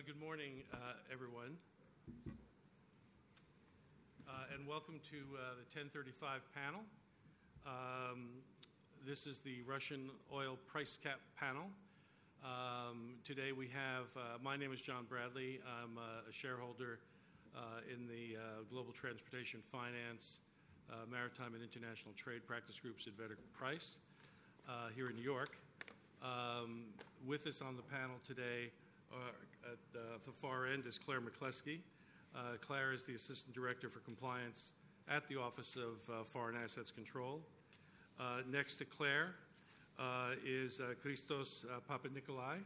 Uh, good morning, uh, everyone, uh, and welcome to uh, the 1035 panel. Um, this is the Russian oil price cap panel. Um, today we have, uh, my name is John Bradley. I'm uh, a shareholder in the Global Transportation Finance, Maritime and International Trade Practice Groups at Vedder Price here in New York. Um, with us on the panel today at uh, the far end is Claire McCleskey. Uh, Claire is the Assistant Director for Compliance at the Office of uh, Foreign Assets Control. Uh, next to Claire uh, is uh, Christos uh, Papanicolaou.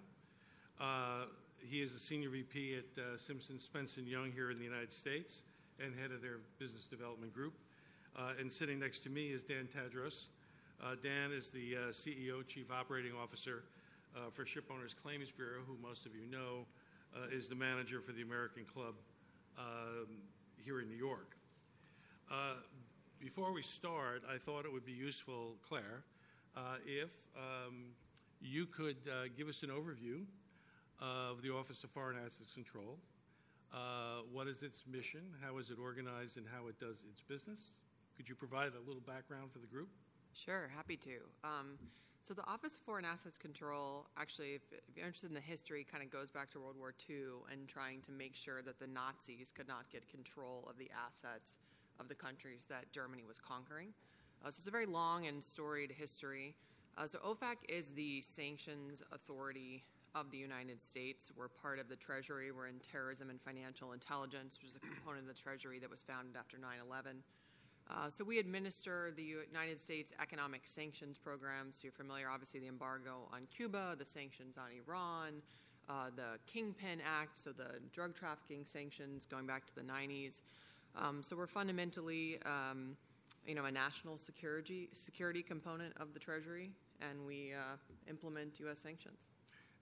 Uh, he is a Senior VP at uh, Simpson Spence and Young here in the United States and head of their Business Development Group. Uh, and sitting next to me is Dan Tadros. Uh, Dan is the uh, CEO, Chief Operating Officer uh, for Shipowners Claims Bureau, who most of you know uh, is the manager for the American Club um, here in New York. Uh, before we start, I thought it would be useful, Claire, uh, if um, you could uh, give us an overview of the Office of Foreign Assets Control. Uh, what is its mission? How is it organized and how it does its business? Could you provide a little background for the group? Sure, happy to. Um, so the Office of Foreign Assets Control, actually, if, if you're interested in the history, kind of goes back to World War II and trying to make sure that the Nazis could not get control of the assets of the countries that Germany was conquering. Uh, so it's a very long and storied history. Uh, so OFAC is the sanctions authority of the United States. We're part of the Treasury. We're in terrorism and financial intelligence, which is a component of the Treasury that was founded after 9 11. Uh, so we administer the United States economic sanctions program. So you're familiar, obviously, the embargo on Cuba, the sanctions on Iran, uh, the Kingpin Act, so the drug trafficking sanctions going back to the 90s. Um, so we're fundamentally, um, you know, a national security security component of the Treasury, and we uh, implement U.S. sanctions.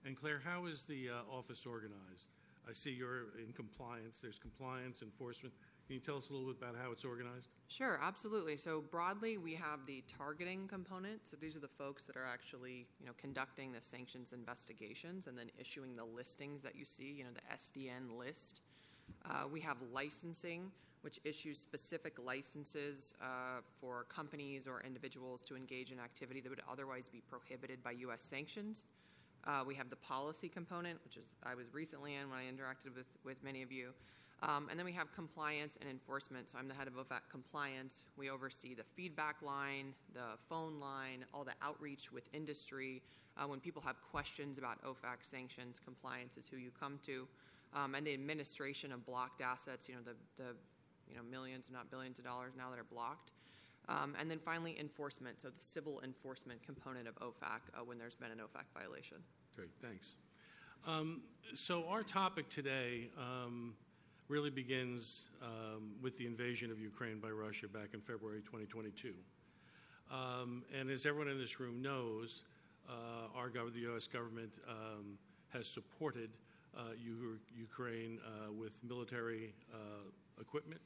And Claire, how is the uh, office organized? I see you're in compliance. There's compliance, enforcement. Can you tell us a little bit about how it's organized? Sure, absolutely. So broadly, we have the targeting component. So these are the folks that are actually, you know, conducting the sanctions investigations and then issuing the listings that you see. You know, the SDN list. Uh, we have licensing, which issues specific licenses uh, for companies or individuals to engage in activity that would otherwise be prohibited by U.S. sanctions. Uh, we have the policy component, which is I was recently in when I interacted with, with many of you. Um, and then we have compliance and enforcement. So I'm the head of OFAC compliance. We oversee the feedback line, the phone line, all the outreach with industry. Uh, when people have questions about OFAC sanctions, compliance is who you come to. Um, and the administration of blocked assets, you know, the, the you know, millions, not billions of dollars now that are blocked. Um, and then finally, enforcement. So the civil enforcement component of OFAC uh, when there's been an OFAC violation. Great, thanks. Um, so our topic today um, really begins um, with the invasion of Ukraine by Russia back in February 2022. Um, and as everyone in this room knows, uh, our gov- the U.S. government um, has supported uh, U- Ukraine uh, with military uh, equipment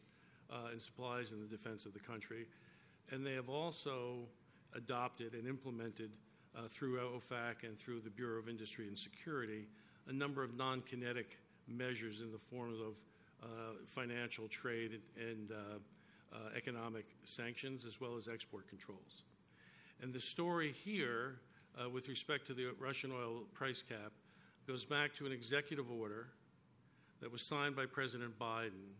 uh, and supplies in the defense of the country. And they have also adopted and implemented uh, through OFAC and through the Bureau of Industry and Security a number of non kinetic measures in the form of financial trade and uh, uh, economic sanctions as well as export controls. And the story here, uh, with respect to the Russian oil price cap, goes back to an executive order that was signed by President Biden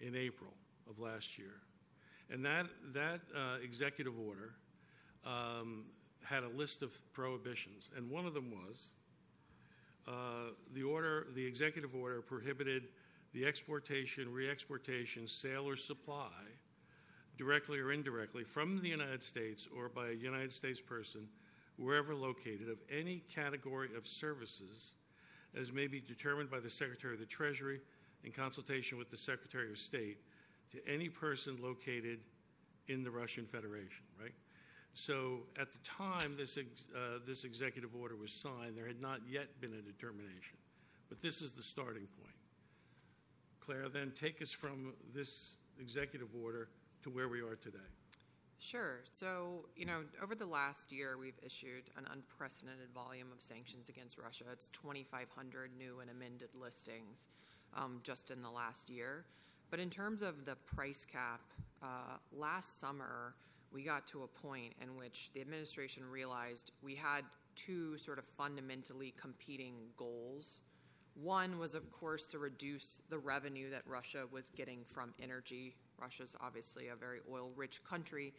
in April of last year. And that, that uh, executive order um, had a list of prohibitions, and one of them was uh, the order, the executive order prohibited the exportation, re-exportation, sale, or supply, directly or indirectly, from the United States or by a United States person, wherever located, of any category of services as may be determined by the Secretary of the Treasury in consultation with the Secretary of State to any person located in the Russian Federation, right? So at the time this, ex- uh, this executive order was signed, there had not yet been a determination. But this is the starting point. Claire, then take us from this executive order to where we are today. Sure. So, you know, over the last year, we've issued an unprecedented volume of sanctions against Russia. It's 2,500 new and amended listings um, just in the last year. But in terms of the price cap, uh, last summer, we got to a point in which the administration realized we had two sort of fundamentally competing goals. One was, of course, to reduce the revenue that Russia was getting from energy. Russia's obviously a very oil rich country,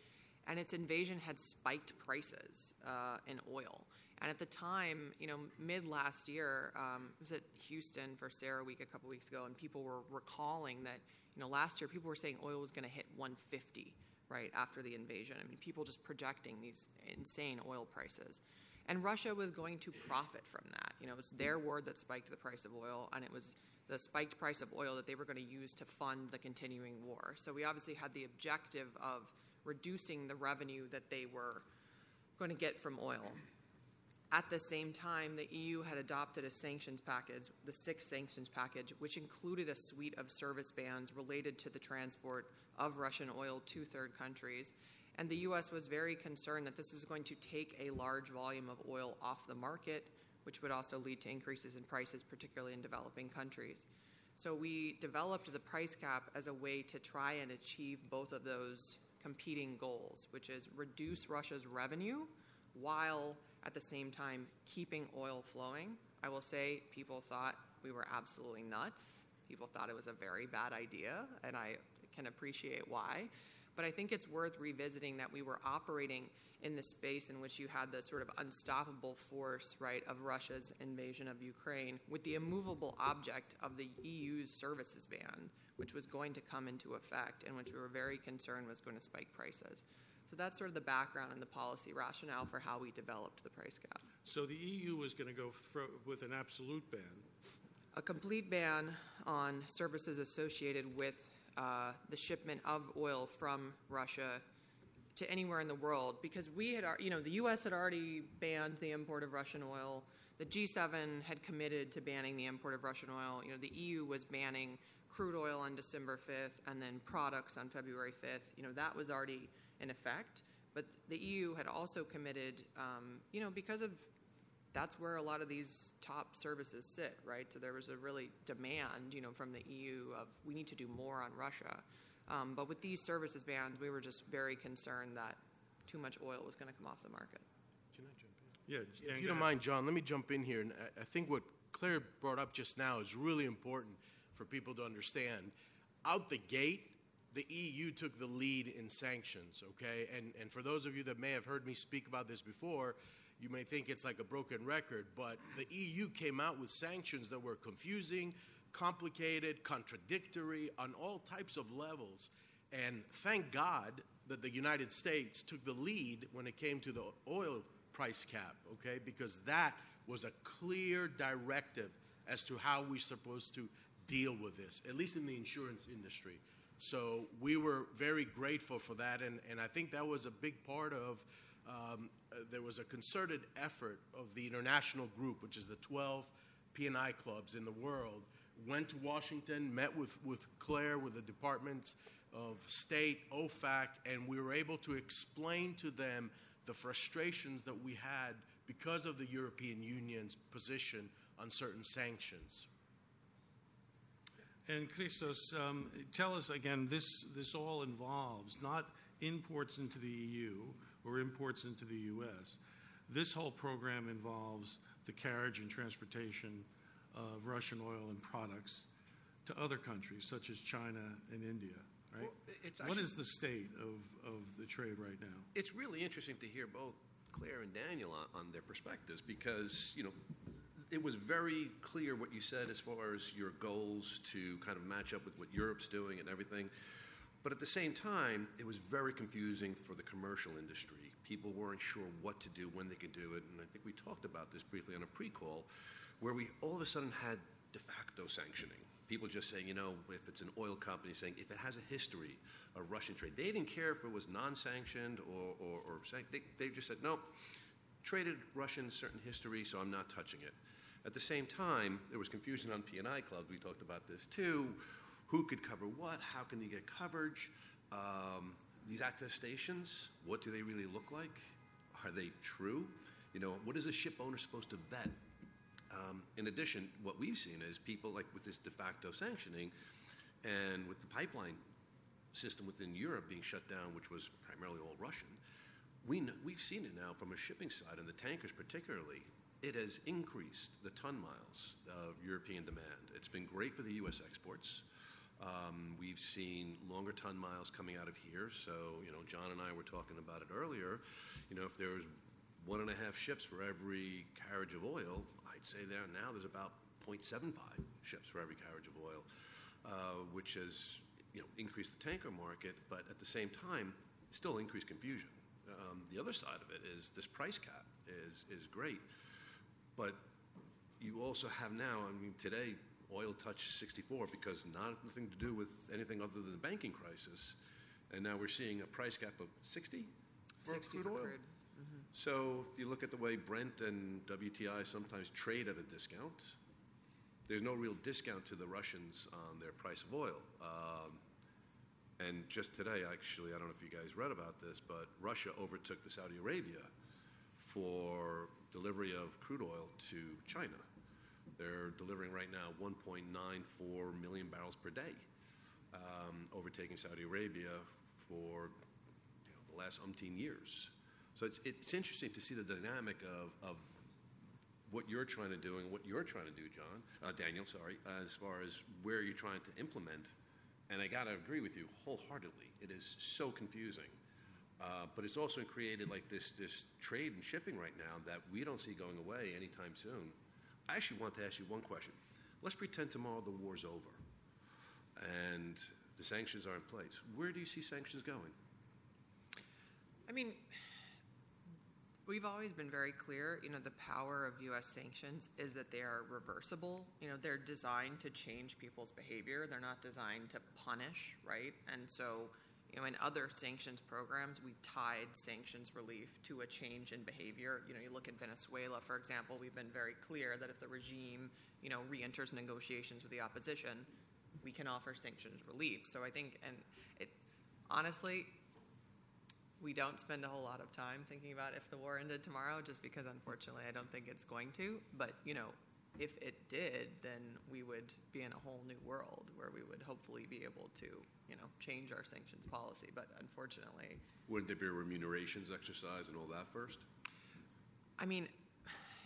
and its invasion had spiked prices uh, in oil. And at the time, you know, mid last year, um, I was at Houston for CERAWeek a couple weeks ago, and people were recalling that, you know, last year people were saying oil was going to hit 150 right after the invasion. I mean, people just projecting these insane oil prices. And Russia was going to profit from that. You know, it's their war that spiked the price of oil, and it was the spiked price of oil that they were going to use to fund the continuing war. So we obviously had the objective of reducing the revenue that they were going to get from oil. At the same time, the EU had adopted a sanctions package, the sixth sanctions package, which included a suite of service bans related to the transport of Russian oil to third countries. And the U.S. was very concerned that this was going to take a large volume of oil off the market, which would also lead to increases in prices, particularly in developing countries. So we developed the price cap as a way to try and achieve both of those competing goals, which is reduce Russia's revenue while at the same time keeping oil flowing. I will say people thought we were absolutely nuts. People thought it was a very bad idea, and I can appreciate why. But I think it's worth revisiting that we were operating in the space in which you had the sort of unstoppable force, right, of Russia's invasion of Ukraine with the immovable object of the EU's services ban, which was going to come into effect and which we were very concerned was going to spike prices. So that's sort of the background and the policy rationale for how we developed the price cap. So the EU was going to go thro- with an absolute ban. A complete ban on services associated with uh, the shipment of oil from Russia to anywhere in the world because we had, you know, the U.S. had already banned the import of Russian oil. The G7 had committed to banning the import of Russian oil. You know, the EU was banning crude oil on December 5th and then products on February 5th. You know, that was already in effect. But the EU had also committed, um, you know, because of that's where a lot of these top services sit, right? So there was a really demand, you know, from the EU of we need to do more on Russia. Um, but with these services bans, we were just very concerned that too much oil was going to come off the market. Can I jump in? Yeah, If Dan, you don't ahead. mind, John, let me jump in here. And I- I think what Claire brought up just now is really important for people to understand. Out the gate, the EU took the lead in sanctions, okay? And, and for those of you that may have heard me speak about this before, you may think it's like a broken record, but the EU came out with sanctions that were confusing, complicated, contradictory on all types of levels. And thank God that the United States took the lead when it came to the oil price cap, okay? Because that was a clear directive as to how we're supposed to deal with this, at least in the insurance industry. So we were very grateful for that, and, and I think that was a big part of. Um, there was a concerted effort of the international group, which is the 12 P&I clubs in the world, went to Washington, met with, with Claire, with the departments of state, OFAC, and we were able to explain to them the frustrations that we had because of the European Union's position on certain sanctions. And Christos, um, tell us again, this, this all involves not imports into the EU or imports into the U.S. This whole program involves the carriage and transportation of Russian oil and products to other countries such as China and India, right? Well, actually- is the state of, of the trade right now? It's really interesting to hear both Claire and Daniel on, on their perspectives because, you know, it was very clear what you said as far as your goals to kind of match up with what Europe's doing and everything. But at the same time, it was very confusing for the commercial industry. People weren't sure what to do, when they could do it. And I think we talked about this briefly on a pre call, where we all of a sudden had de facto sanctioning. People just saying, you know, if it's an oil company saying if it has a history of Russian trade, they didn't care if it was non sanctioned or, or, or they, they just said, no, traded Russian certain history, so I'm not touching it. At the same time, there was confusion on P&I clubs. We talked about this too. Who could cover what? How can you get coverage? Um, these attestations, what do they really look like? Are they true? You know, what is a ship owner supposed to vet? Um, in addition, what we've seen is people like with this de facto sanctioning and with the pipeline system within Europe being shut down, which was primarily all Russian, we know, we've seen it now from a shipping side, and the tankers particularly. It has increased the ton miles of European demand. It's been great for the U.S. exports. Um, we've seen longer ton miles coming out of here. So, you know, John and I were talking about it earlier. You know, if there was one and a half ships for every carriage of oil, I'd say there now there's about 0.75 ships for every carriage of oil, uh, which has you know increased the tanker market, but at the same time still increased confusion. Um, the other side of it is this price cap is is great, but you also have now. I mean, today oil touched 64 because not nothing to do with anything other than the banking crisis, and now we're seeing a price gap of 60 for 60 crude for oil. crude. So if you look at the way Brent and WTI sometimes trade at a discount, there's no real discount to the Russians on their price of oil. Um, and just today, actually, I don't know if you guys read about this, but Russia overtook the Saudi Arabia for delivery of crude oil to China. They're delivering right now 1.94 million barrels per day, um, overtaking Saudi Arabia for you know, the last umpteen years. So it's, it's interesting to see the dynamic of, of what you're trying to do and what you're trying to do, John, uh, Daniel, sorry, as far as where you're trying to implement. And I got to agree with you wholeheartedly. It is so confusing. Uh, but it's also created like this, this trade and shipping right now that we don't see going away anytime soon. I actually want to ask you one question. Let's pretend tomorrow the war's over and the sanctions are in place. Where do you see sanctions going? I mean, we've always been very clear, you know, the power of U.S. sanctions is that they are reversible. You know, they're designed to change people's behavior, they're not designed to punish, right? And so, you know, in other sanctions programs, we tied sanctions relief to a change in behavior. You know, you look at Venezuela, for example, we've been very clear that if the regime, you know, re enters negotiations with the opposition, we can offer sanctions relief. So I think, and it honestly, we don't spend a whole lot of time thinking about if the war ended tomorrow, just because unfortunately I don't think it's going to. But, you know, if it did, then we would be in a whole new world where we would hopefully be able to, you know, change our sanctions policy. But unfortunately, Wouldn't there be a remunerations exercise and all that first? I mean,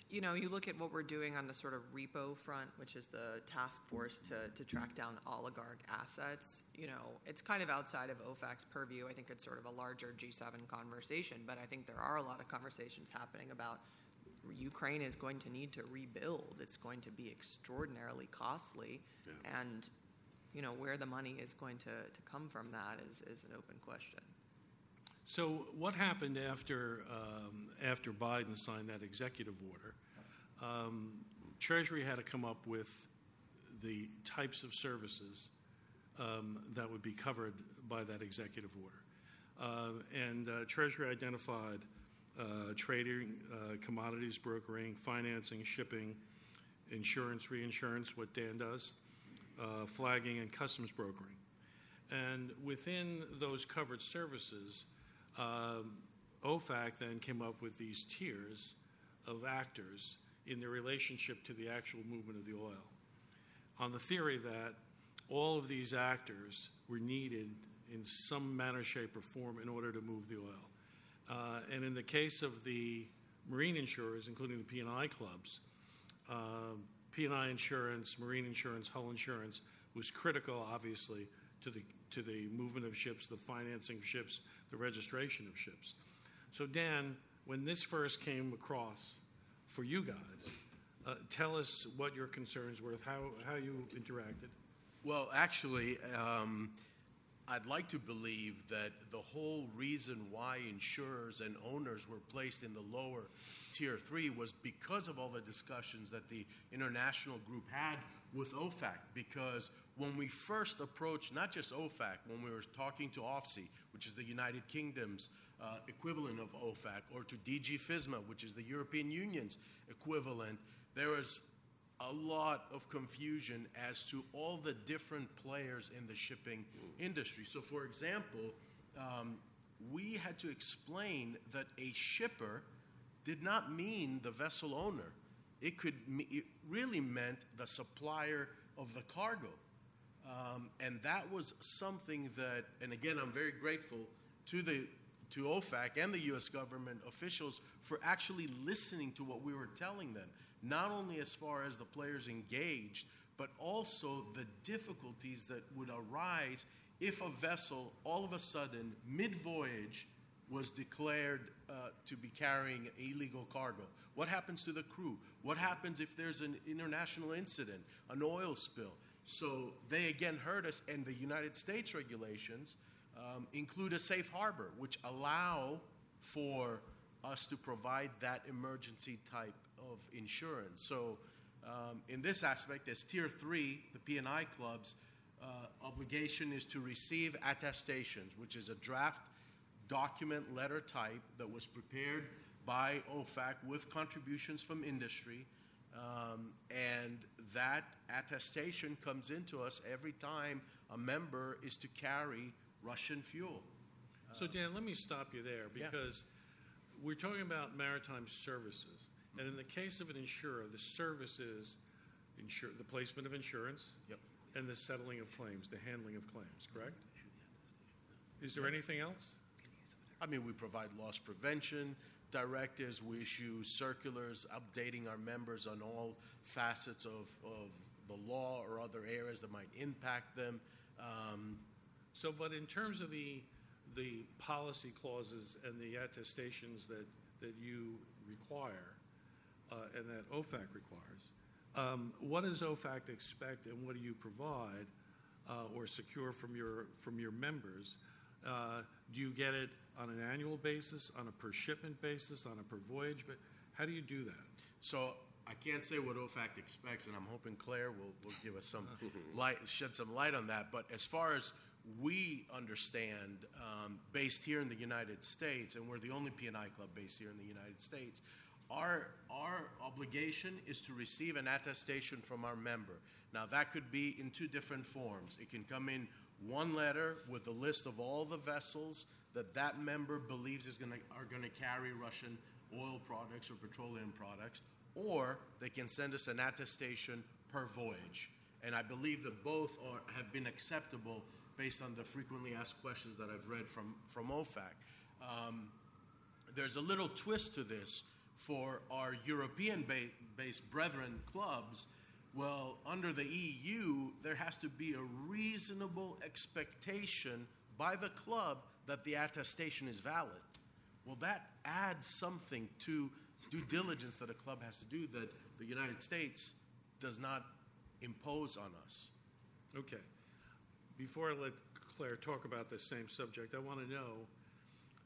you know, you look at what we're doing on the sort of repo front, which is the task force to, to track down oligarch assets. You know, it's kind of outside of OFAC's purview. I think it's sort of a larger G7 conversation, but I think there are a lot of conversations happening about Ukraine is going to need to rebuild. It's going to be extraordinarily costly. Yeah. And, you know, where the money is going to, to come from that is, is an open question. So, what happened after um, after Biden signed that executive order? Um, Treasury had to come up with the types of services um, that would be covered by that executive order, uh, and uh, Treasury identified uh, trading, uh, commodities brokering, financing, shipping, insurance, reinsurance, what Dan does, uh, flagging, and customs brokering. And within those covered services, um, OFAC then came up with these tiers of actors in their relationship to the actual movement of the oil, on the theory that all of these actors were needed in some manner, shape, or form in order to move the oil. Uh, and in the case of the marine insurers, including the P&I clubs, uh, P&I insurance, marine insurance, hull insurance was critical, obviously, to the to the movement of ships, the financing of ships, the registration of ships. So, Dan, when this first came across for you guys, uh, tell us what your concerns were, how how you interacted. Well, actually, um, I'd like to believe that the whole reason why insurers and owners were placed in the lower tier three was because of all the discussions that the international group had with OFAC. Because when we first approached not just OFAC, when we were talking to OFSI, which is the United Kingdom's uh, equivalent of OFAC, or to DG FISMA, which is the European Union's equivalent, there was a lot of confusion as to all the different players in the shipping industry. So, for example, um, we had to explain that a shipper did not mean the vessel owner. It could it really meant the supplier of the cargo. Um, and that was something that, and again, I'm very grateful to the to OFAC and the U.S. government officials for actually listening to what we were telling them, not only as far as the players engaged, but also the difficulties that would arise if a vessel all of a sudden, mid voyage, was declared uh, to be carrying illegal cargo. What happens to the crew? What happens if there's an international incident, an oil spill? So they again heard us, and the United States regulations um, include a safe harbor, which allow for us to provide that emergency type of insurance. So, um, in this aspect, as Tier 3, the P&I clubs, uh, obligation is to receive attestations, which is a draft document letter type that was prepared by OFAC with contributions from industry. Um, and that attestation comes into us every time a member is to carry Russian fuel. So Dan, let me stop you there Yeah. We're talking about maritime services. And in the case of an insurer, the services, insure, the placement of insurance Yep. and the settling of claims, the handling of claims, correct? Is there anything else? I mean, we provide loss prevention directives, we issue circulars updating our members on all facets of, of the law or other areas that might impact them. Um, So, but in terms of the, the policy clauses and the attestations that, that you require uh, and that OFAC requires, um, what does OFAC expect and what do you provide uh, or secure from your, from your members? Uh, do you get it on an annual basis, on a per shipment basis, on a per voyage? But how do you do that? So I can't say what OFAC expects, and I'm hoping Claire will, will give us some light, shed some light on that. But as far as we understand, um, based here in the United States, and we're the only P&I club based here in the United States, our, our obligation is to receive an attestation from our member. Now, that could be in two different forms. It can come in one letter with a list of all the vessels that that member believes is gonna, are going to carry Russian oil products or petroleum products, or they can send us an attestation per voyage. And I believe that both are, have been acceptable based on the frequently asked questions that I've read from, from OFAC. Um, there's a little twist to this for our European ba- based brethren clubs. Well, under the EU, there has to be a reasonable expectation by the club that the attestation is valid. Well, that adds something to due diligence that a club has to do that the United States does not impose on us. Okay. Before I let Claire talk about this same subject, I want to know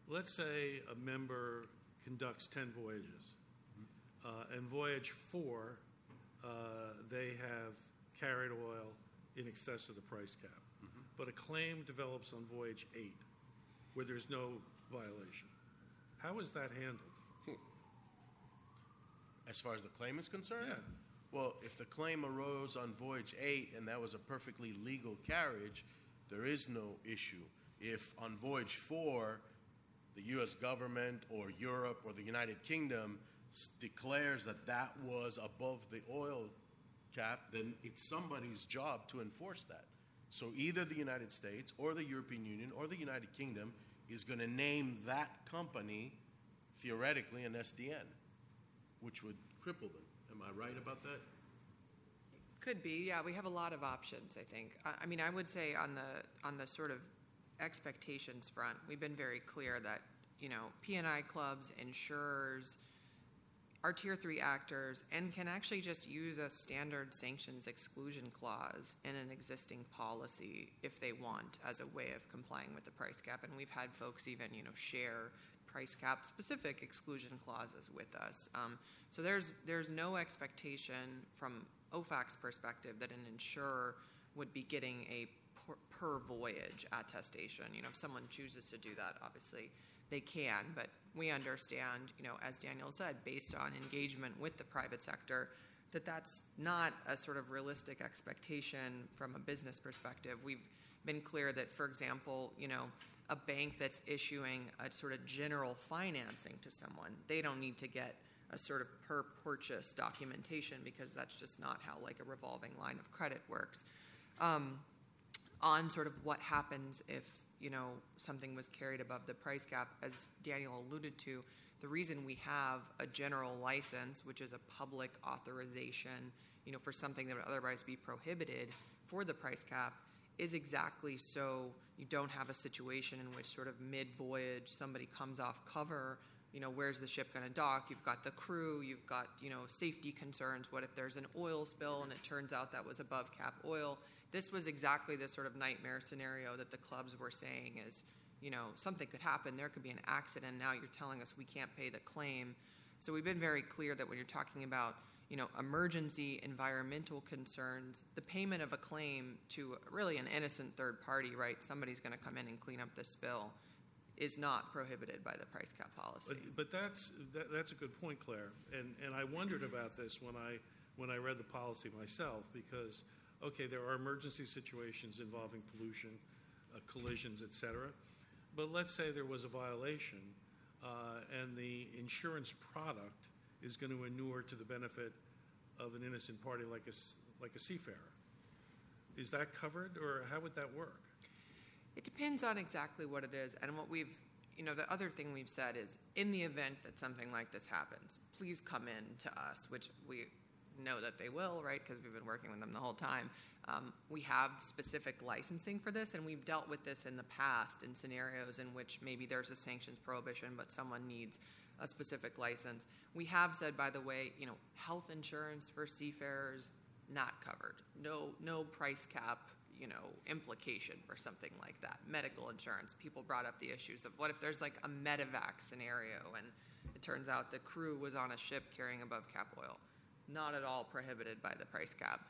let's say a member conducts 10 voyages, uh, and voyage four, uh, they have carried oil in excess of the price cap. But a claim develops on voyage eight where there's no violation. How is that handled? As far as the claim is concerned? Yeah. Well, if the claim arose on voyage eight and that was a perfectly legal carriage, there is no issue. If on voyage four, the U.S. government or Europe or the United Kingdom declares that that was above the oil cap, then it's somebody's job to enforce that. So either the United States or the European Union or the United Kingdom is going to name that company theoretically an SDN, which would cripple them. Am I right about that? Could be, yeah. We have a lot of options. I think. I, I mean, I would say on the on the sort of expectations front, we've been very clear that you know P and I clubs, insurers, are tier three actors, and can actually just use a standard sanctions exclusion clause in an existing policy if they want, as a way of complying with the price cap. And we've had folks even you know share price cap specific exclusion clauses with us. Um, so there's there's no expectation from OFAC's perspective that an insurer would be getting a per, per voyage attestation. You know, if someone chooses to do that, obviously they can, but we understand, you know, as Daniel said, based on engagement with the private sector, that that's not a sort of realistic expectation from a business perspective. We've been clear that, for example, you know, a bank that's issuing a sort of general financing to someone, they don't need to get a sort of per purchase documentation because that's just not how like a revolving line of credit works. Um, on sort of what happens if you know something was carried above the price cap, as Daniel alluded to, the reason we have a general license, which is a public authorization, you know, for something that would otherwise be prohibited for the price cap, is exactly so you don't have a situation in which sort of mid-voyage somebody comes off cover you know where's the ship going to dock? You've got the crew you've got you know safety concerns. What if there's an oil spill and it turns out that was above cap oil? This was exactly the sort of nightmare scenario that the clubs were saying is you know something could happen. There could be an accident. Now you're telling us we can't pay the claim. So we've been very clear that when you're talking about you know, emergency environmental concerns, the payment of a claim to really an innocent third party, right? Somebody's going to come in and clean up the spill, is not prohibited by the price cap policy. But, but that's, that, that's a good point, Claire. And, and I wondered about this when I, when I read the policy myself because, okay, there are emergency situations involving pollution, uh, collisions, et cetera. But let's say there was a violation uh, and the insurance product is going to inure to the benefit of an innocent party like a, like a seafarer. Is that covered, or how would that work? It depends on exactly what it is. And what we've, you know, the other thing we've said is in the event that something like this happens, please come in to us, which we know that they will, right? Because we've been working with them the whole time. Um, we have specific licensing for this, and we've dealt with this in the past in scenarios in which maybe there's a sanctions prohibition, but someone needs a specific license. We have said, by the way, you know, health insurance for seafarers not covered. No, no price cap, you know, implication for something like that. Medical insurance. People brought up the issues of what if there's like a medevac scenario and it turns out the crew was on a ship carrying above cap oil. Not at all prohibited by the price cap.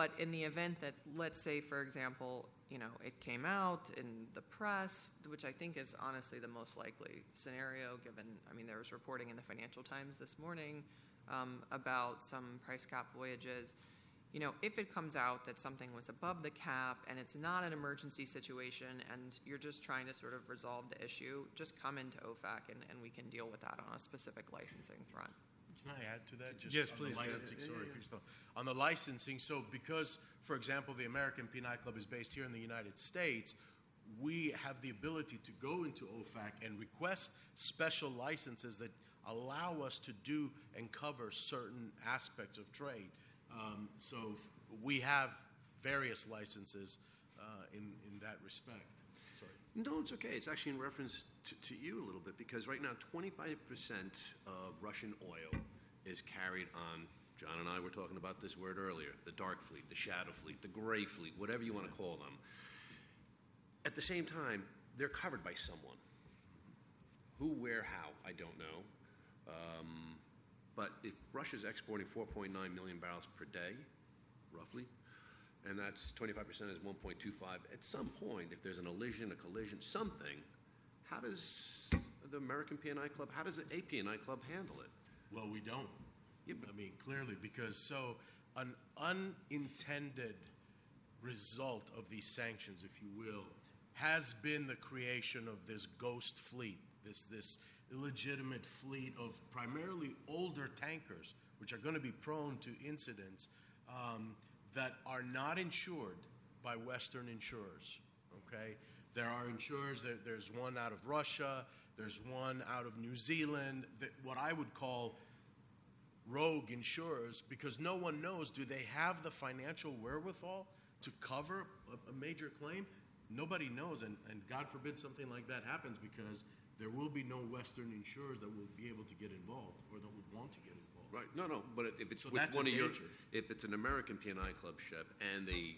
But in the event that, let's say, for example, you know, it came out in the press, which I think is honestly the most likely scenario, given, I mean, there was reporting in the Financial Times this morning um, about some price cap voyages. You know, if it comes out that something was above the cap and it's not an emergency situation and you're just trying to sort of resolve the issue, just come into OFAC and, and we can deal with that on a specific licensing front. Can I add to that? Just Yes, on please, The licensing, sorry, Christo. On the licensing, so because, for example, the American P&I Club is based here in the United States, we have the ability to go into OFAC and request special licenses that allow us to do and cover certain aspects of trade. Um, so f- we have various licenses uh, in, in that respect. No, it's okay. It's actually in reference to, to you a little bit because right now, 25% of Russian oil is carried on. John and I were talking about this word earlier the dark fleet, the shadow fleet, the gray fleet, whatever you want to call them. At the same time, they're covered by someone. Who, where, how, I don't know. Um, but if Russia's exporting 4.9 million barrels per day, roughly, and that's 25% is 1.25. At some point, if there's an elision, a collision, something, how does the American P&I Club, how does the APNI Club handle it? Well, we don't. Yeah, I mean, clearly, because so an unintended result of these sanctions, if you will, has been the creation of this ghost fleet, this this illegitimate fleet of primarily older tankers, which are going to be prone to incidents um, that are not insured by Western insurers. Okay, there are insurers. There, there's one out of Russia. There's one out of New Zealand. That what I would call rogue insurers because no one knows do they have the financial wherewithal to cover a, a major claim? Nobody knows, and, and God forbid something like that happens because there will be no Western insurers that will be able to get involved or that would want to get involved. Right. No, no. But if it's So with that's one of your, danger. if it's an American P&I Club ship and a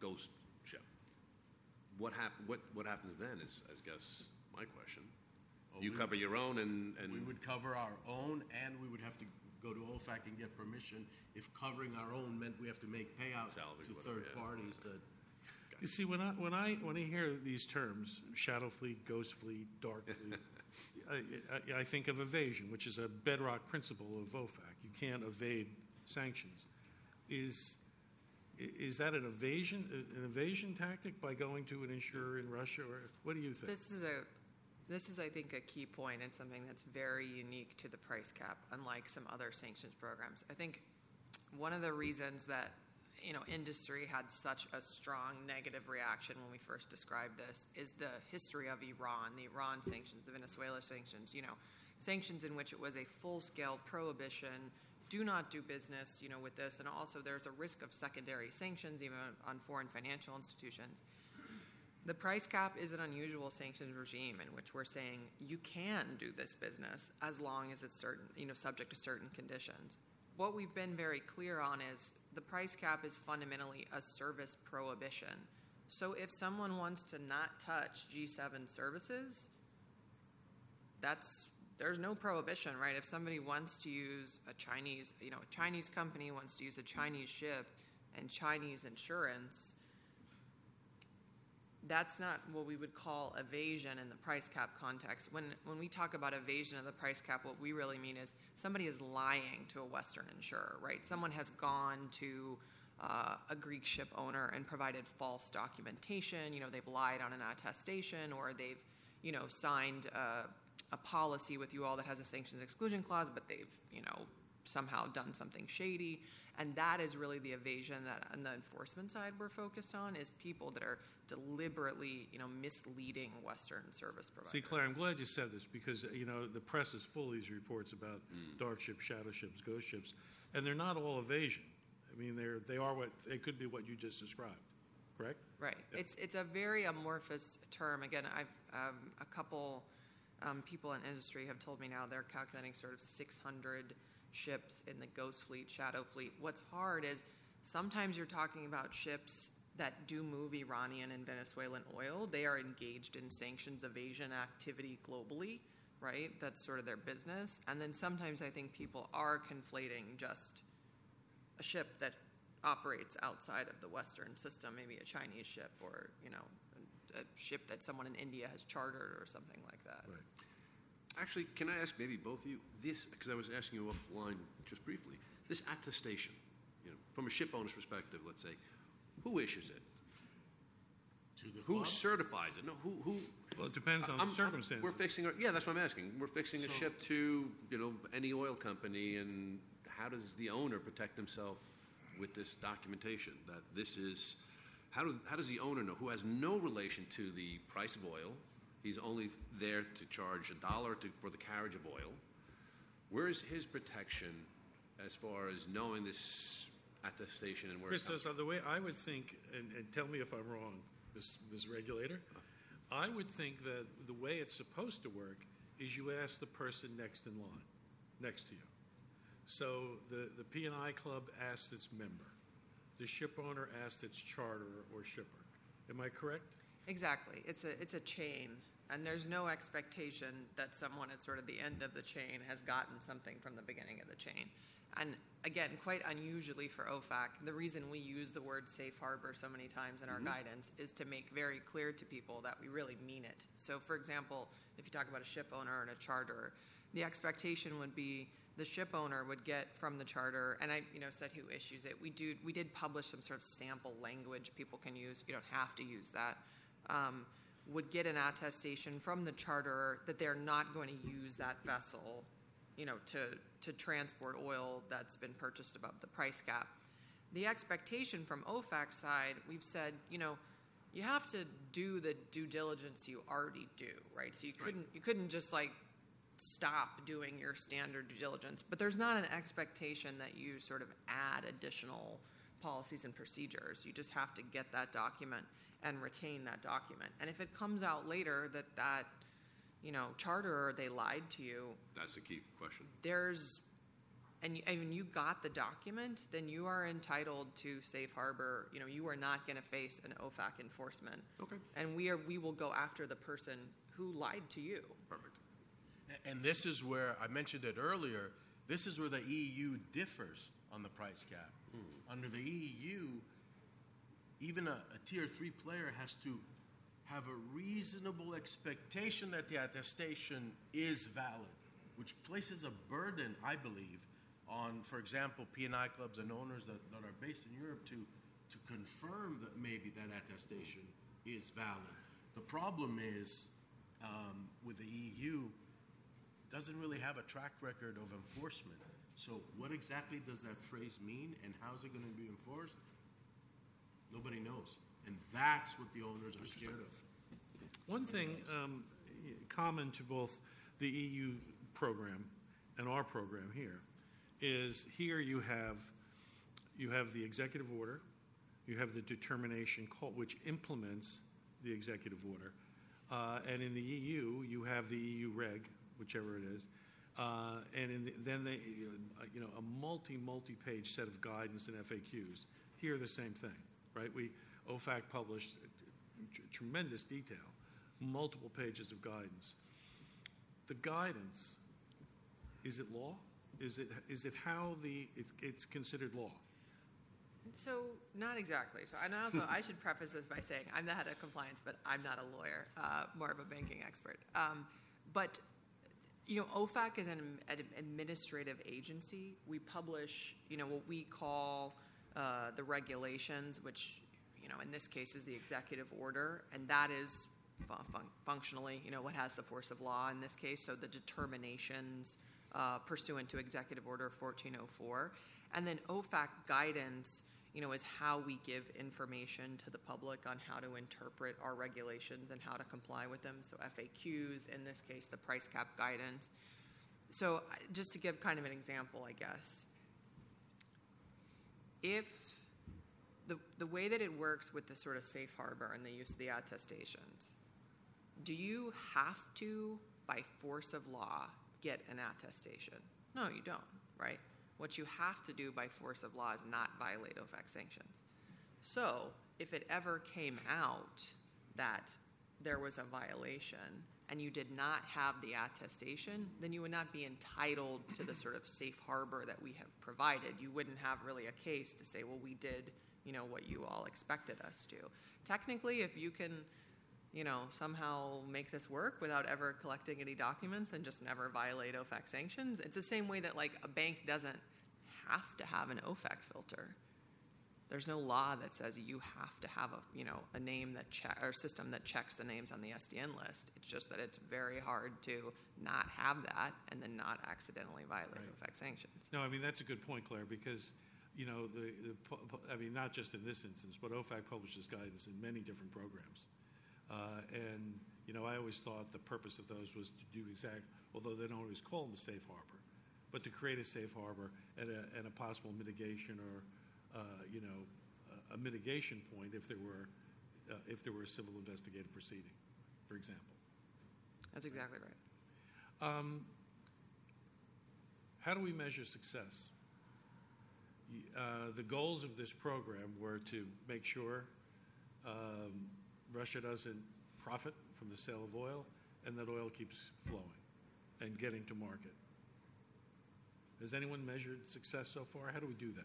ghost ship, what hap- What what happens then? Is I guess my question. Oh, you we- cover your own, and and We would cover our own, and we would have to go to OFAC and get permission if covering our own meant we have to make payouts Salvage, to whatever, third yeah. parties that. You see, when I when I when I hear these terms, shadow fleet, ghost fleet, dark fleet, I, I, think of evasion, which is a bedrock principle of OFAC. You can't evade sanctions. is, is that an evasion, an evasion tactic by going to an insurer in Russia, or what do you think? This is a, this is, I think, a key point and something that's very unique to the price cap, unlike some other sanctions programs. I think one of the reasons that you know industry had such a strong negative reaction when we first described this is the history of Iran, the Iran sanctions, the Venezuela sanctions. You know, sanctions in which it was a full-scale prohibition. Do not do business, you know, with this, and also there's a risk of secondary sanctions, even on foreign financial institutions. The price cap is an unusual sanctions regime in which we're saying you can do this business as long as it's certain, you know, subject to certain conditions. What we've been very clear on is the price cap is fundamentally a service prohibition. So if someone wants to not touch G7 services, that's there's no prohibition, right? If somebody wants to use a Chinese, you know, a Chinese company wants to use a Chinese ship and Chinese insurance, that's not what we would call evasion in the price cap context. When when we talk about evasion of the price cap, what we really mean is somebody is lying to a Western insurer, right? Someone has gone to uh, a Greek ship owner and provided false documentation. You know, they've lied on an attestation, or they've you know signed a, a policy with you all that has a sanctions exclusion clause, but they've you know somehow done something shady and that is really the evasion that on the enforcement side we're focused on is people that are deliberately you know misleading western service providers See, Claire, I'm glad you said this because you know the press is full of these reports about dark ships, shadow ships, ghost ships, and they're not all evasion. I mean, they're they are what they could be what you just described, correct? Right. It's it's a very amorphous term. Again, I've um, a couple um, people in industry have told me now they're calculating sort of 600 ships in the ghost fleet, shadow fleet. What's hard is sometimes you're talking about ships that do move Iranian and Venezuelan oil. They are engaged in sanctions evasion activity globally, right? That's sort of their business. And then sometimes I think people are conflating just a ship that operates outside of the Western system, maybe a Chinese ship or, you know, a ship that someone in India has chartered or something like that. Right. Actually, can I ask maybe both of you this? Because I was asking you offline just briefly. This attestation, you know, from a ship owner's perspective, let's say, who issues it? To the Who club? certifies it? No, who who? Well, it depends on I'm- the I'm- circumstances. we're fixing. Our, yeah, that's what I'm asking. We're fixing a So- ship to you know any oil company, and how does the owner protect himself with this documentation that this is? How, do, how does the owner know who has no relation to the price of oil? He's only there to charge a dollar to, for the carriage of oil. Where is his protection as far as knowing this attestation and where it comes Christos, the way I would think, and, and tell me if I'm wrong, this, this regulator, I would think that the way it's supposed to work is you ask the person next in line, next to you. So the, the P&I club asks its member. The ship owner asks its charterer or shipper. Am I correct? Exactly. It's a it's a chain, and there's no expectation that someone at sort of the end of the chain has gotten something from the beginning of the chain. And again, quite unusually for OFAC, the reason we use the word safe harbor so many times in our guidance is to make very clear to people that we really mean it. So, for example, if you talk about a ship owner and a charter, the expectation would be the ship owner would get from the charter, and I, you know, said who issues it. We do, we did publish some sort of sample language people can use. You don't have to use that. Um, would get an attestation from the charterer that they're not going to use that vessel, you know, to to transport oil that's been purchased above the price cap. The expectation from OFAC side, we've said, you know, you have to do the due diligence you already do, right? So you couldn't you couldn't just like stop doing your standard due diligence, but there's not an expectation that you sort of add additional policies and procedures. You just have to get that document and retain that document. And if it comes out later that that you know charter they lied to you, That's the key question. there's and you, and when you got the document, then you are entitled to safe harbor. You know, you are not going to face an OFAC enforcement. Okay. And we are we will go after the person who lied to you. Perfect. And this is where I mentioned it earlier. This is where the EU differs on the price cap. Hmm. Under the EU, even a, a tier three player has to have a reasonable expectation that the attestation is valid, which places a burden, I believe, on, for example, P&I clubs and owners that, that are based in Europe to, to confirm that maybe that attestation is valid. The problem is, um, with the EU, doesn't really have a track record of enforcement. So what exactly does that phrase mean and how is it going to be enforced? Nobody knows. And that's what the owners are scared of. One thing um, common to both the EU program and our program here is here you have you have the executive order, you have the determination called, which implements the executive order, uh, and in the EU you have the EU reg, whichever it is, uh, and the, then they you know a multi multi page set of guidance and FAQs. Here the same thing, right? We OFAC published tr- tremendous detail, multiple pages of guidance. The guidance is it law? Is it is it how the it, it's considered law? So not exactly. So and also I should preface this by saying I'm the head of compliance, but I'm not a lawyer, uh, more of a banking expert. Um, but you know, OFAC is an, an administrative agency. We publish, you know, what we call uh, the regulations, which you know in this case is the executive order, and that is fun- fun- functionally, you know, what has the force of law in this case. So the determinations uh, pursuant to Executive Order 1404, and then OFAC guidance you know, is how we give information to the public on how to interpret our regulations and how to comply with them. So FAQs, in this case, the price cap guidance. So just to give kind of an example, I guess, if the, the way that it works with the sort of safe harbor and the use of the attestations, do you have to, by force of law, get an attestation? No, you don't, right? What you have to do by force of law is not violate OFAC sanctions. So, if it ever came out that there was a violation and you did not have the attestation, then you would not be entitled to the sort of safe harbor that we have provided. You wouldn't have really a case to say, well, we did, you know, what you all expected us to. Technically, if you can, you know, somehow make this work without ever collecting any documents and just never violate OFAC sanctions, it's the same way that like a bank doesn't have to have an OFAC filter. There's no law that says you have to have a you know a name that check or system that checks the names on the SDN list. It's just that it's very hard to not have that and then not accidentally violate OFAC sanctions. No, I mean that's a good point, Claire, because you know the, the I mean not just in this instance, but OFAC publishes guidance in many different programs, uh, and you know I always thought the purpose of those was to do exact, although they don't always call them a safe harbor, but to create a safe harbor and a, and a possible mitigation or you know a, a mitigation point if there were uh, if there were a civil investigative proceeding, for example. That's exactly right. Um, how do we measure success? Uh, the goals of this program were to make sure um, Russia doesn't profit from the sale of oil and that oil keeps flowing and getting to market. Has anyone measured success so far? How do we do that?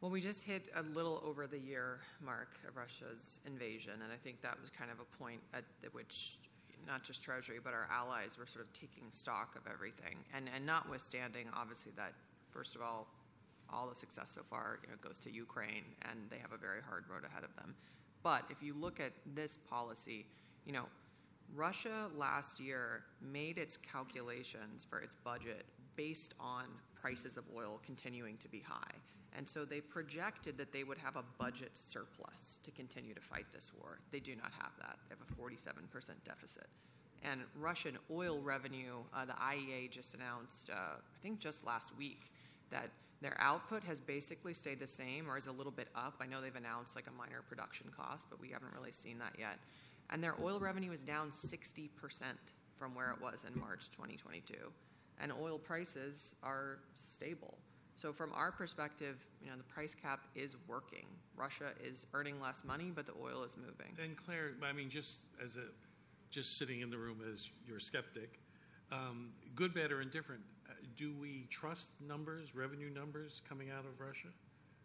Well, we just hit a little over the year mark of Russia's invasion, and I think that was kind of a point at, which not just Treasury but our allies were sort of taking stock of everything, and and notwithstanding obviously that first of all, all the success so far you know, goes to Ukraine, and they have a very hard road ahead of them. But if you look at this policy, you know, Russia last year made its calculations for its budget based on prices of oil continuing to be high. And so they projected that they would have a budget surplus to continue to fight this war. They do not have that. They have a 47% deficit. And Russian oil revenue, uh, the IEA just announced, uh, I think just last week, that their output has basically stayed the same or is a little bit up. I know they've announced like a minor production cost, but we haven't really seen that yet. And their oil revenue is down 60% from where it was in March 2022. And oil prices are stable. So from our perspective, you know, the price cap is working. Russia is earning less money, but the oil is moving. And Claire, I mean, just as a, just sitting in the room as your skeptic, um, good, bad, or indifferent, uh, do we trust numbers, revenue numbers coming out of Russia?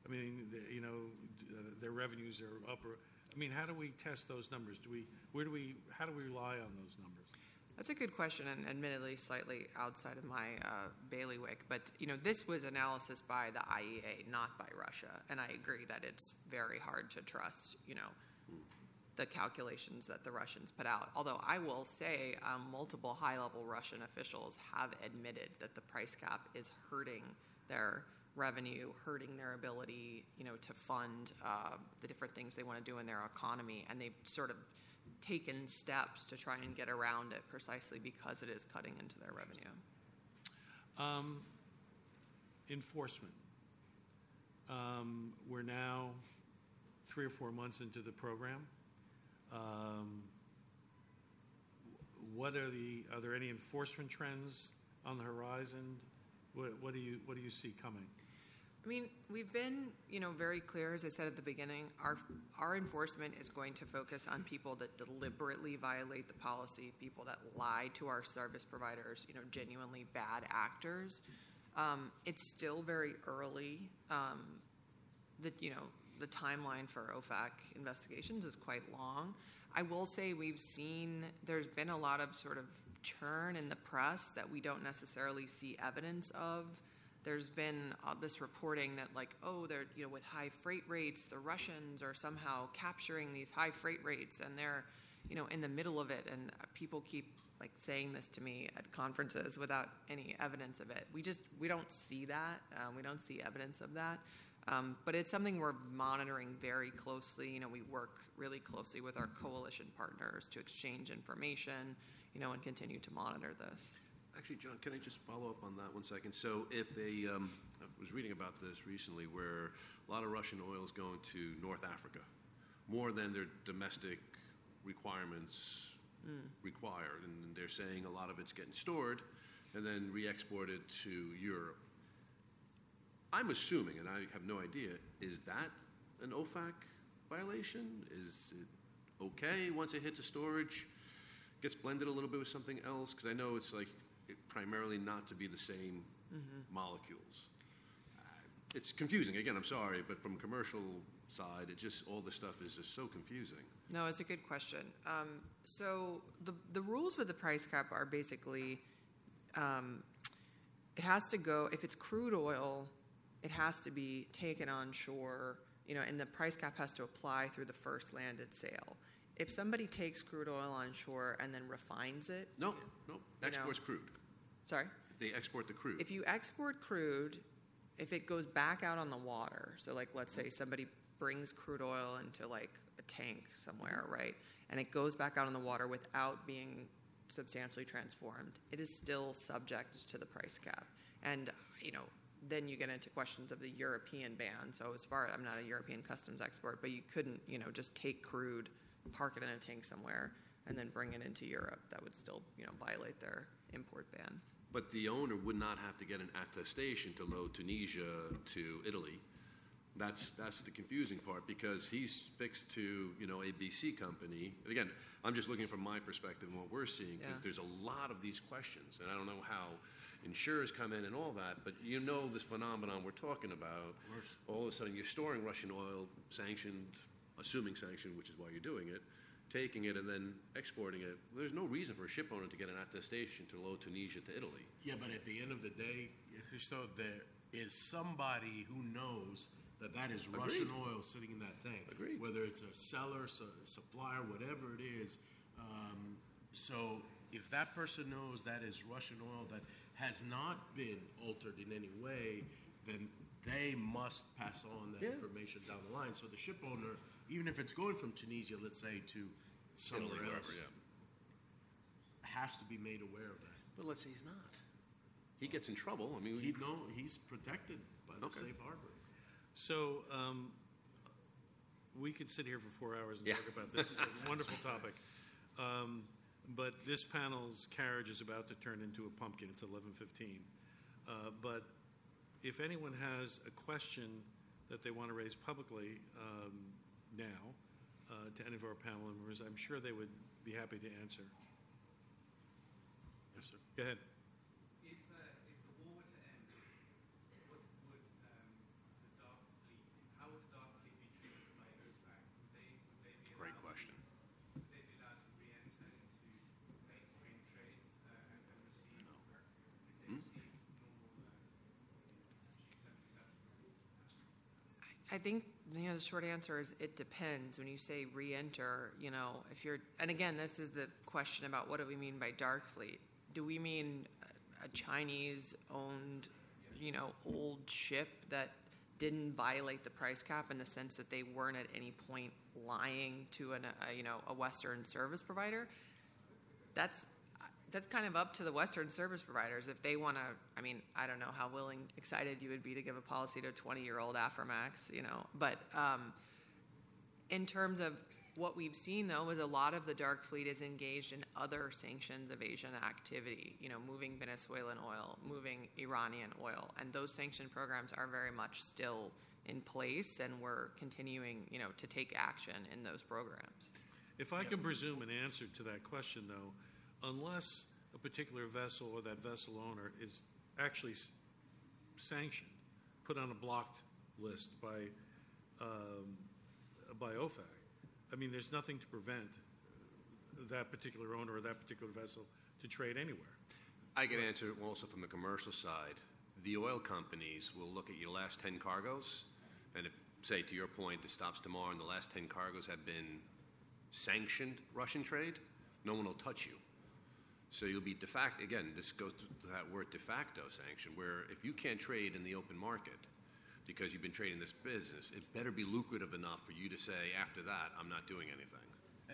I mean, you know, uh, their revenues are up. Or, I mean, how do we test those numbers? Do we, where do we, how do we rely on those numbers? That's a good question, and admittedly slightly outside of my uh, bailiwick. But you know, this was analysis by the IEA, not by Russia, and I agree that it's very hard to trust. You know, the calculations that the Russians put out. Although I will say, um, multiple high-level Russian officials have admitted that the price cap is hurting their revenue, hurting their ability, you know, to fund uh, the different things they want to do in their economy, and they've sort of taken steps to try and get around it precisely because it is cutting into their revenue. Um, enforcement. Um, we're now three or four months into the program. Um, what are the are there any enforcement trends on the horizon? What, what do you what do you see coming? I mean, we've been, you know, very clear, as I said at the beginning, our, our enforcement is going to focus on people that deliberately violate the policy, people that lie to our service providers, you know, genuinely bad actors. Um, it's still very early. Um, you know, the timeline for OFAC investigations is quite long. I will say we've seen there's been a lot of sort of churn in the press that we don't necessarily see evidence of there's been uh, this reporting that like oh they're you know with high freight rates the russians are somehow capturing these high freight rates and they're you know in the middle of it and people keep like saying this to me at conferences without any evidence of it. We just we don't see that um, we don't see evidence of that. Um, but it's something we're monitoring very closely. You know we work really closely with our coalition partners to exchange information you know and continue to monitor this Actually, John, can I just follow up on that one second? So, if a, um, I was reading about this recently, where a lot of Russian oil is going to North Africa, more than their domestic requirements mm. require, and they're saying a lot of it's getting stored and then re-exported to Europe. I'm assuming, and I have no idea, is that an OFAC violation? Is it okay once it hits a storage? Gets blended a little bit with something else because I know it's like primarily not to be the same mm-hmm. molecules. Uh, it's confusing. Again, I'm sorry, but from commercial side, it just all this stuff is just so confusing. No, it's a good question. Um, so the the rules with the price cap are basically, um, it has to go if it's crude oil, it has to be taken on shore. You know, and the price cap has to apply through the first landed sale if somebody takes crude oil on shore and then refines it, no, no, exports know, crude. Sorry? If they export the crude. If you export crude, if it goes back out on the water, so like let's say somebody brings crude oil into like a tank somewhere, mm-hmm. right? And it goes back out on the water without being substantially transformed, it is still subject to the price cap. And, you know, then you get into questions of the European ban. So as far I'm not a European customs expert, but you couldn't, you know, just take crude, park it in a tank somewhere, and then bring it into Europe. That would still, you know, violate their import ban. But the owner would not have to get an attestation to load Tunisia to Italy. That's that's the confusing part because he's fixed to you know a BC company. And again, I'm just looking from my perspective and what we're seeing because yeah. there's a lot of these questions, and I don't know how insurers come in and all that, but you know this phenomenon we're talking about. Of all of a sudden, you're storing Russian oil, sanctioned, assuming sanction, which is why you're doing it taking it and then exporting it. There's no reason for a ship owner to get an attestation to load Tunisia to Italy. Yeah, but at the end of the day, still there is somebody who knows that that is Agreed. Russian oil sitting in that tank. Agreed. Whether it's a seller, a supplier, whatever it is. Um, so if that person knows that is Russian oil that has not been altered in any way, then they must pass on that yeah. information down the line. So the ship owner even if it's going from Tunisia, let's say, to somewhere Italy, else, wherever, yeah. has to be made aware of that. But let's say he's not. He gets in trouble. I mean, he no, he's protected by the okay. safe harbor. So um, we could sit here for four hours and yeah. talk about this. It's a wonderful topic. Um, but this panel's carriage is about to turn into a pumpkin. It's 11:15. Uh, but if anyone has a question that they want to raise publicly, um, now uh, to any of our panel members. I'm sure they would be happy to answer. Yes, sir. Go ahead. If, uh, if the war were to end, what would um, the Dark Fleet, how would the Dark Fleet be treated by OFAC? Would they, would they be Great question. To, would they be allowed to re-enter into mainstream trade? I think you know the short answer is it depends. When you say re-enter, you know, if you're, and again, this is the question about what do we mean by dark fleet? Do we mean a- Chinese-owned, you know, old ship that didn't violate the price cap in the sense that they weren't at any point lying to an, a, you know, a Western service provider? That's that's kind of up to the Western service providers if they want to. I mean, I don't know how willing, excited you would be to give a policy to a 20 year old Aframax, you know. But um, in terms of what we've seen, though, is a lot of the dark fleet is engaged in other sanctions evasion activity. You know, moving Venezuelan oil, moving Iranian oil, and those sanction programs are very much still in place, and we're continuing, you know, to take action in those programs. If I can presume an answer to that question, though, unless a particular vessel or that vessel owner is actually sanctioned, put on a blocked list by um, by OFAC, I mean, there's nothing to prevent that particular owner or that particular vessel to trade anywhere. I can answer also from the commercial side. The oil companies will look at your last 10 cargoes, and if, say, to your point, it stops tomorrow and the last 10 cargoes have been sanctioned Russian trade, no one will touch you. So you'll be de facto, again, this goes to that word de facto sanction, where if you can't trade in the open market because you've been trading this business, it better be lucrative enough for you to say, after that, I'm not doing anything.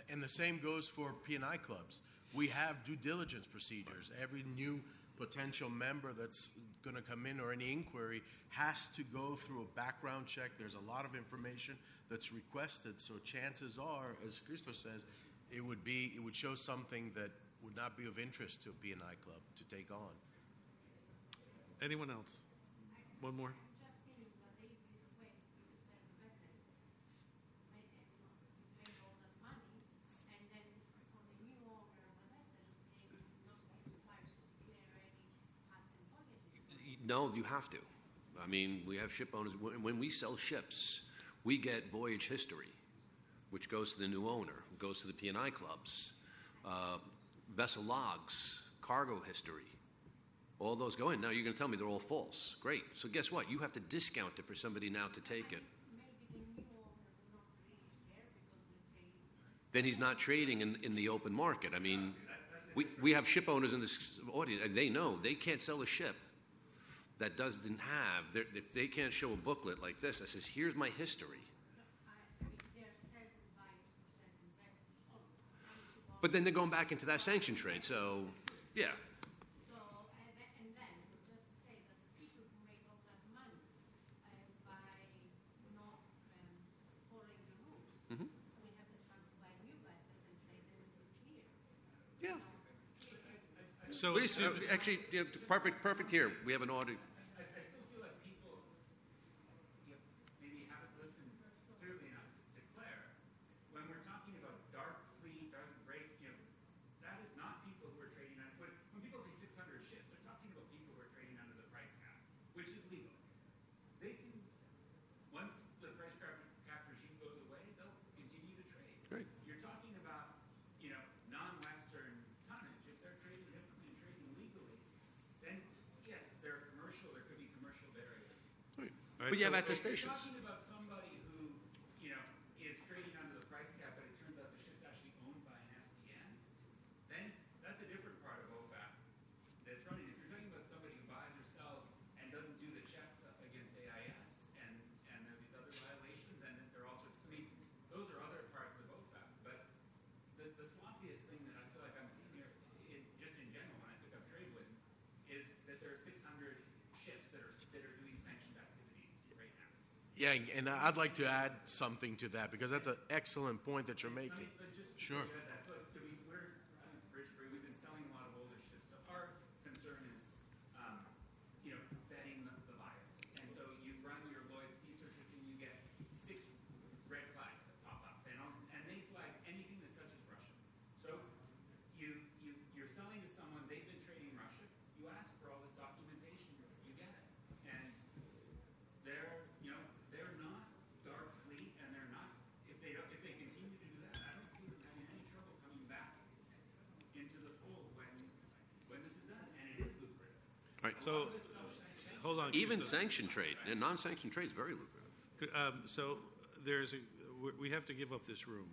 And the same goes for P&I clubs. We have due diligence procedures. Every new potential member that's going to come in or any inquiry has to go through a background check. There's a lot of information that's requested. So chances are, as Christo says, it would be it would show something that would not be of interest to a P&I club to take on. Anyone else? One more. Just thinking that the easiest way to sell the vessel, make, you know, you pay all that money, and then for the new owner of the vessel, they not have to fire so clear any past employees. No, you have to. I mean, we have ship owners. When when we sell ships, we get voyage history, which goes to the new owner, goes to the P&I clubs, uh, vessel logs, cargo history. All those go in. Now you're going to tell me they're all false. Great. So guess what? You have to discount it for somebody now to take it. Then he's not trading in, in the open market. I mean, we, we have ship owners in this audience, and they know they can't sell a ship that doesn't have, if they can't show a booklet like this that says, here's my history. I, if there are certain buyers for certain vessels only, and to buy- But then they're going back into that sanction trade. So, yeah. So, and and then, just to say that the people who make all that money uh, by not um, following the rules, Mm-hmm. will have the chance to buy new vessels and trade them for clear. Yeah. So, Please, uh, actually, yeah, perfect, perfect here. We have an audit. I, I still feel like people you know, maybe haven't listened clearly enough to Claire. When we're talking about dark fleet, dark break, you know, that is not people who are trading on. When, when people say 600 ships, they're talking about people who are trading under the price cap, which is legal. They can, once the price cap, cap regime goes away, they'll continue to trade. Right. You're talking about, you know, non-Western tonnage. If they're trading differently and trading legally, then yes, they're commercial. There could be commercial barriers. all right, But you have attestations. talking about somebody who, you know, is trading under the price cap, but it turns out the ship's actually owned by an SDN, then that's a different part of OFAC that's running. If you're talking about somebody who buys or sells and doesn't do the checks against AIS and, and there are these other violations, and then they're also, I mean, those are other parts of OFAC. But the, the sloppiest thing that I feel like I'm seeing here, in, just in general, when I pick up TradeWinds, is that there are 600 ships that are, that are doing sanctioned activities right now. Yeah, and I'd like to add something to that because that's an excellent point that you're making. Sure. before you add that, so I mean, we're, I think Rich, agree, we've been selling a lot of older ships, so our concern is, um, you know, vetting the, the buyers. And so you run your Lloyd Seasearcher and you get six red flags that pop up, and all, and they flag anything that touches Russia. So you, you, you're selling to someone, they've been trading Russia, you ask for all this documentation, you get it. And they're, you know, they're not dark fleet, and they're not, if they don't, if they continue to do that, I don't see them having any trouble coming back into the fold when, when this is done, and it is lucrative. Right. So, hold on. Even Christo. sanctioned trade and non-sanctioned trade is very lucrative. Um, so there's a, we- we have to give up this room.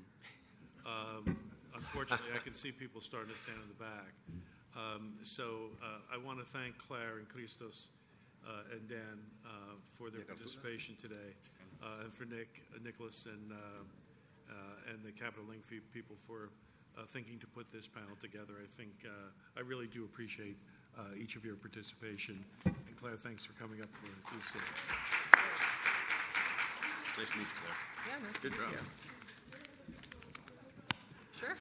Um, unfortunately, I can see people starting to stand in the back. Um, so uh, I want to thank Claire and Christos uh, and Dan uh, for their participation today, uh, and for Nick, uh, Nicholas, and uh, uh, and the Capital Link people for uh, thinking to put this panel together. I think uh, I really do appreciate each of your participation. And Claire, thanks for coming up for this. Uh, Nice to meet you, Claire. Yeah, nice to Good meet job. you.